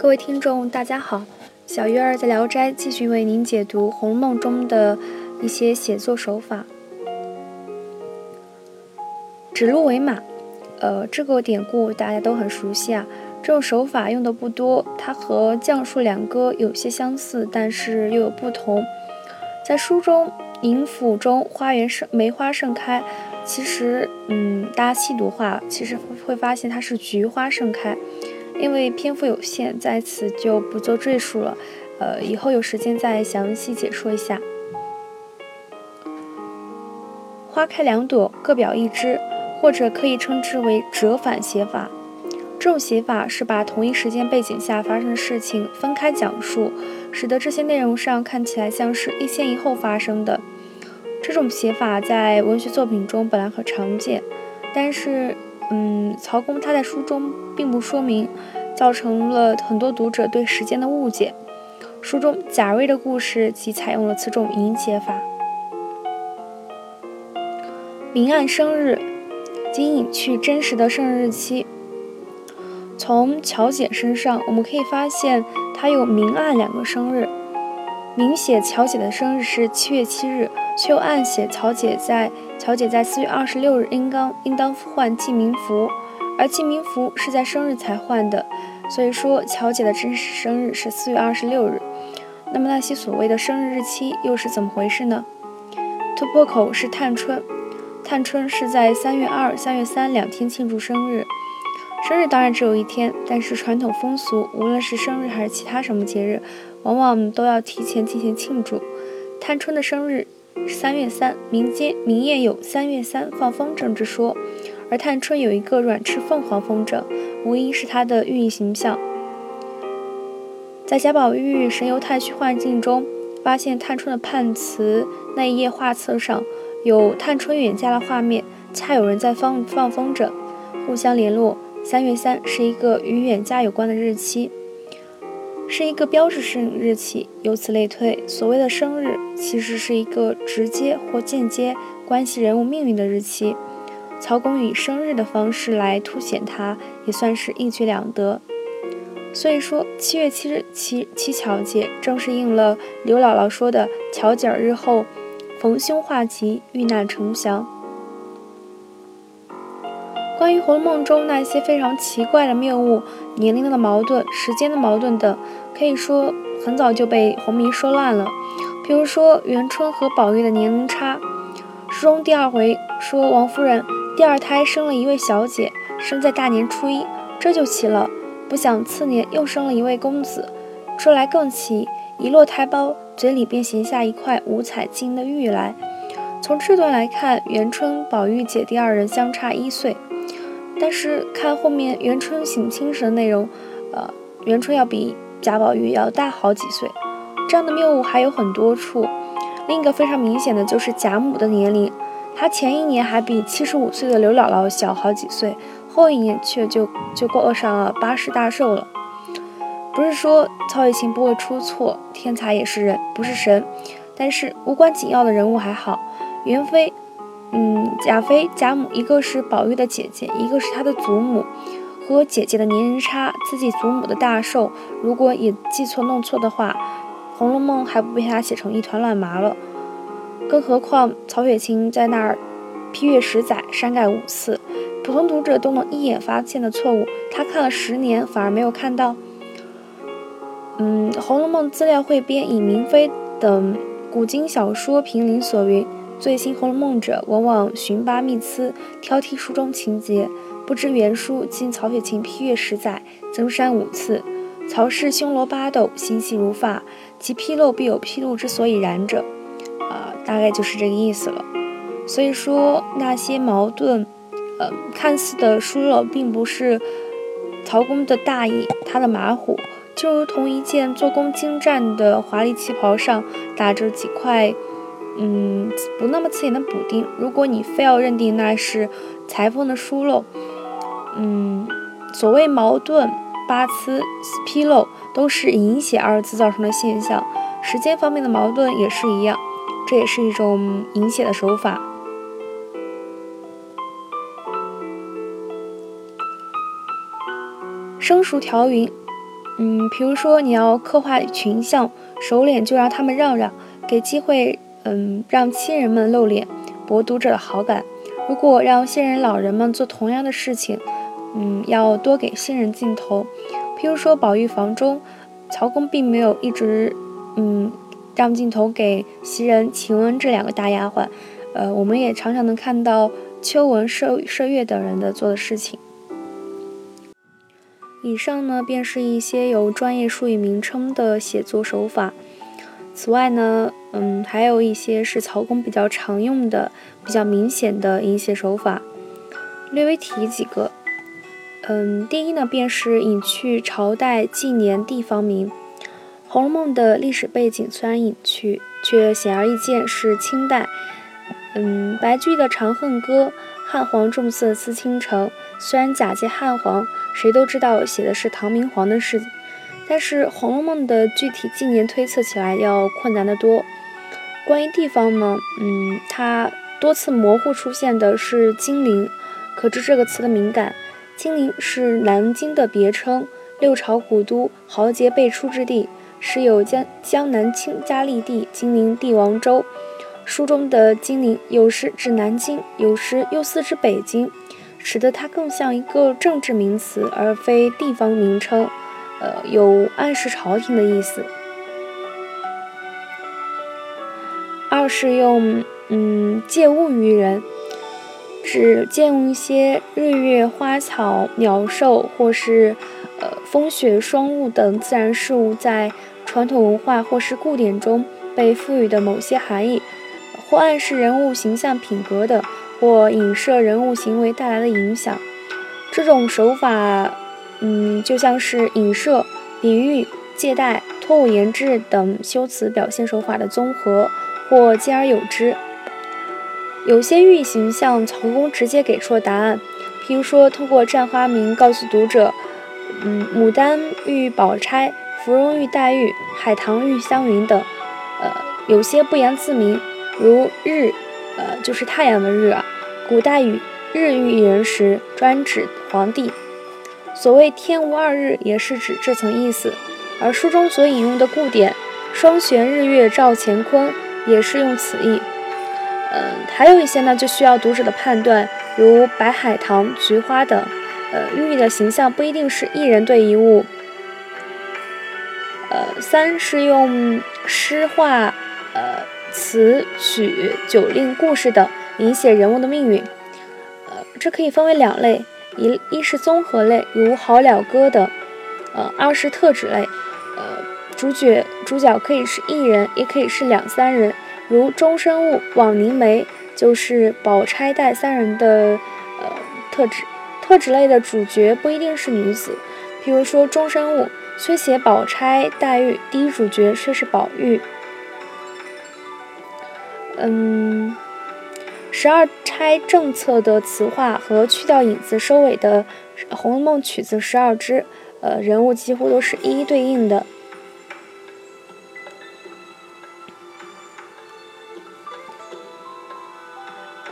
各位听众，大家好，小鱼儿在《聊斋》继续为您解读《红楼梦》中的一些写作手法。指鹿为马，呃，这个典故大家都很熟悉啊。这种手法用的不多，它和降树两歌有些相似，但是又有不同。在书中，宁府中花园盛梅花盛开，其实，嗯，大家细读话，其实会发现它是菊花盛开。因为篇幅有限，在此就不做赘述了。呃，以后有时间再详细解说一下。花开两朵，各表一枝，或者可以称之为折返写法。这种写法是把同一时间背景下发生的事情分开讲述，使得这些内容上看起来像是一先一后发生的。这种写法在文学作品中本来很常见，但是，嗯，曹公他在书中并不说明，造成了很多读者对时间的误解。书中贾瑞的故事即采用了此种引写法。明暗生日，仅隐去真实的生日日期。从乔姐身上，我们可以发现她有明暗两个生日。明写乔姐的生日是七月七日，却又暗写乔姐在乔姐在四月二十六日应当应当换记名符，而记名符是在生日才换的。所以说，乔姐的真实生日是四月二十六日。那么那些所谓的生日日期又是怎么回事呢？突破口是探春，探春是在三月二、三月三两天庆祝生日。生日当然只有一天，但是传统风俗，无论是生日还是其他什么节日，往往都要提前进行庆祝。探春的生日三月三，民间民间有三月三放风筝之说，而探春有一个软翅凤凰风筝，无疑是她的寓意形象。在贾宝玉神游太虚幻境中，发现探春的判词那一页画册上有探春远嫁的画面，恰有人在放放风筝，互相联络。三月三是一个与远嫁有关的日期，是一个标志性日期。由此类推，所谓的生日其实是一个直接或间接关系人物命运的日期。曹公以生日的方式来凸显它，也算是一举两得。所以说，七月七日七七巧节，正是应了刘姥姥说的“巧姐儿日后逢凶化吉，遇难成祥”。关于《红楼梦》中那些非常奇怪的谬误、年龄的矛盾、时间的矛盾等，可以说很早就被红迷说烂了。比如说元春和宝玉的年龄差，书中第二回说王夫人第二胎生了一位小姐，生在大年初一，这就奇了。不想次年又生了一位公子，说来更奇，一落胎包，嘴里便衔下一块五彩金的玉来。从这段来看，元春、宝玉姐弟二人相差一岁。但是看后面元春省亲时的内容，呃，元春要比贾宝玉要大好几岁，这样的谬误还有很多处。另一个非常明显的就是贾母的年龄，她前一年还比七十五岁的刘姥姥小好几岁，后一年却就就过上了八十大寿了。不是说曹雪芹不会出错，天才也是人，不是神。但是无关紧要的人物还好，元妃。嗯，贾妃、贾母，一个是宝玉的姐姐，一个是他的祖母，和姐姐的年龄差，自己祖母的大寿，如果也记错弄错的话，《红楼梦》还不被他写成一团乱麻了。更何况曹雪芹在那儿批阅十载，删改五次，普通读者都能一眼发现的错误，他看了十年反而没有看到。嗯，《红楼梦》资料汇编以明妃等古今小说评林所云。最新《红楼梦》者，往往寻巴觅疵，挑剔书中情节，不知原书经曹雪芹批阅十载，增删五次。曹氏凶罗八斗，心细如发，其纰漏必有纰漏之所以然者。啊，大概就是这个意思了。所以说，那些矛盾，呃，看似的疏漏，并不是曹公的大意，他的马虎，就如同一件做工精湛的华丽旗袍上打着几块。嗯，不那么刺眼的补丁，如果你非要认定那是裁缝的疏漏，嗯，所谓矛盾、八疵、纰漏，都是引写二字造成的现象。时间方面的矛盾也是一样，这也是一种引写的手法。生熟条匀，嗯，比如说你要刻画群像，熟脸就让他们让让，给机会，嗯，让亲人们露脸，博读者的好感。如果让新人老人们做同样的事情，嗯，要多给新人镜头。譬如说宝玉房中，曹公并没有一直，嗯，让镜头给袭人、晴雯这两个大丫鬟。呃，我们也常常能看到秋纹、麝麝月等人的做的事情。以上呢，便是一些有专业术语名称的写作手法。此外呢，嗯，还有一些是曹公比较常用的、比较明显的引写手法，略微提几个。嗯，第一呢，便是隐去朝代、纪年、地方名。《红楼梦》的历史背景虽然隐去，却显而易见是清代。嗯，白居易的《长恨歌》“汉皇重色思倾城”，虽然假借汉皇，谁都知道写的是唐明皇的事，但是《红楼梦》的具体纪年推测起来要困难得多。关于地方呢，嗯，它多次模糊出现的是金陵，可知这个词的敏感。金陵是南京的别称，六朝古都，豪杰辈出之地，时有江江南清嘉立地，金陵帝王州。书中的金陵有时指南京，有时又似指北京，使得它更像一个政治名词，而非地方名称，呃，有暗示朝廷的意思。二是用嗯借物于人，指借用一些日月花草鸟兽，或是呃风雪霜雾等自然事物，在传统文化或是古典中被赋予的某些含义。或暗示人物形象品格的，或影射人物行为带来的影响，这种手法，嗯，就像是影射、比喻、借代、托物言志等修辞表现手法的综合，或兼而有之。有些寓意形象，曹公直接给出了答案，譬如说，通过占花名告诉读者，嗯，牡丹喻宝钗，芙蓉喻黛玉，海棠喻湘云等，呃，有些不言自明。如日，呃，就是太阳的日啊。古代语日喻一人时，专指皇帝。所谓天无二日，也是指这层意思。而书中所引用的故典“双悬日月照乾坤”，也是用此意。嗯，还有一些呢，就需要读者的判断，如白海棠、菊花等，呃，寓意的形象不一定是一人对一物。呃，三是用诗画，呃。词曲、酒令、故事等，描写人物的命运。呃，这可以分为两类：一一是综合类，如《好了歌》等；呃，二是特指类。呃，主角主角可以是一人，也可以是两三人，如终身物、枉凝眉，就是宝钗、黛三人的呃特指。特指类的主角不一定是女子，譬如说终身物虽写宝钗、黛玉，第一主角却是宝玉。嗯，十二钗政策的词话和去掉引子收尾的《红楼梦》曲子十二支，呃，人物几乎都是一一对应的。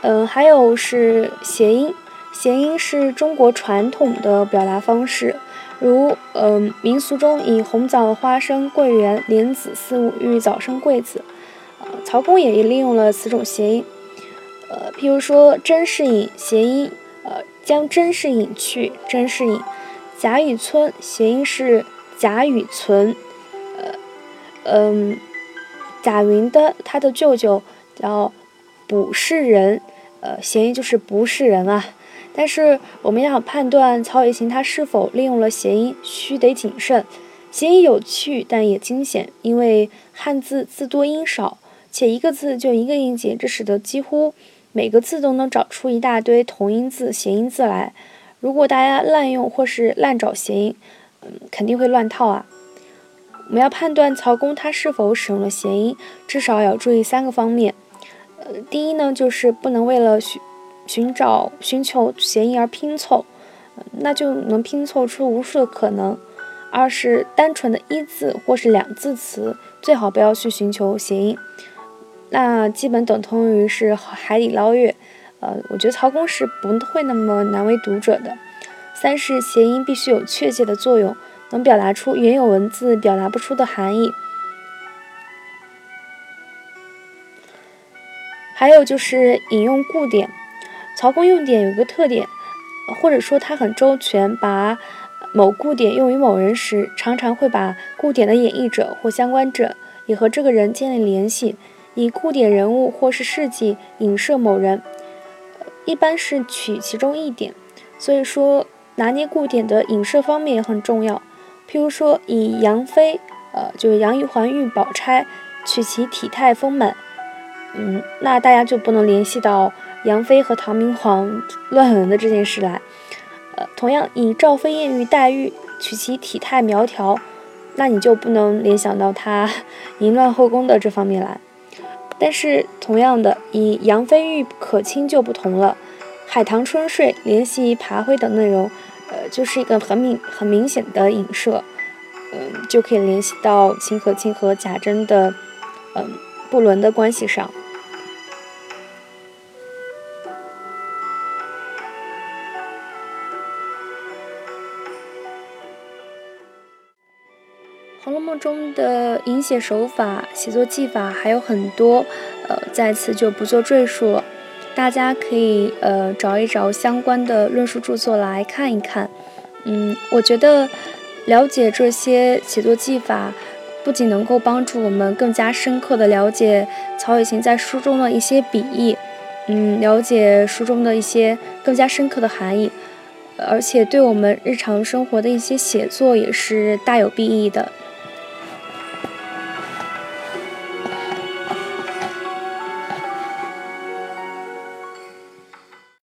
嗯，还有是谐音，谐音是中国传统的表达方式，如嗯民俗中以红枣、花生、桂圆、莲子四物寓早生贵子。呃曹公也利用了此种谐音，譬如说“甄士隐”谐音，呃，将“甄士隐”去“甄士隐”；“贾雨村”谐音是“贾雨村”，呃，嗯，贾云的他的舅舅叫卜士仁，呃，谐音就是不是人啊。但是我们要判断曹雪芹他是否利用了谐音，须得谨慎。谐音有趣，但也惊险，因为汉字字多音少。且一个字就一个音节，这使得几乎每个字都能找出一大堆同音字、谐音字来。如果大家滥用或是滥找谐音，嗯，肯定会乱套啊。我们要判断曹公他是否使用了谐音，至少要注意三个方面。呃，第一呢，就是不能为了寻寻找、寻求谐音而拼凑，那就能拼凑出无数的可能。二是单纯的一字或是两字词，最好不要去寻求谐音。那基本等同于是海底捞月，呃，我觉得曹公是不会那么难为读者的。三是谐音必须有确切的作用，能表达出原有文字表达不出的含义。还有就是引用故典，曹公用典有一个特点，或者说他很周全，把某故典用于某人时，常常会把故典的演绎者或相关者也和这个人建立联系，以故典人物或是事迹影射某人，一般是取其中一点。所以说，拿捏故典的影射方面也很重要。譬如说，以杨妃，呃，就是杨玉环遇宝钗，取其体态丰满。嗯，那大家就不能联系到杨妃和唐明皇乱伦的这件事来。呃，同样以赵飞燕遇黛玉，取其体态苗条，那你就不能联想到她 淫乱后宫的这方面来。但是同样的，以杨飞玉可卿就不同了，海棠春睡联系爬灰等内容，呃，就是一个很明很明显的影射，嗯，就可以联系到秦可卿和贾珍的，嗯，不伦的关系上。《红楼梦》中的影写手法、写作技法还有很多，呃，在此就不做赘述了。大家可以呃找一找相关的论述著作来看一看。嗯，我觉得了解这些写作技法，不仅能够帮助我们更加深刻的了解曹雪芹在书中的一些笔意，嗯，了解书中的一些更加深刻的含义，而且对我们日常生活的一些写作也是大有裨益的。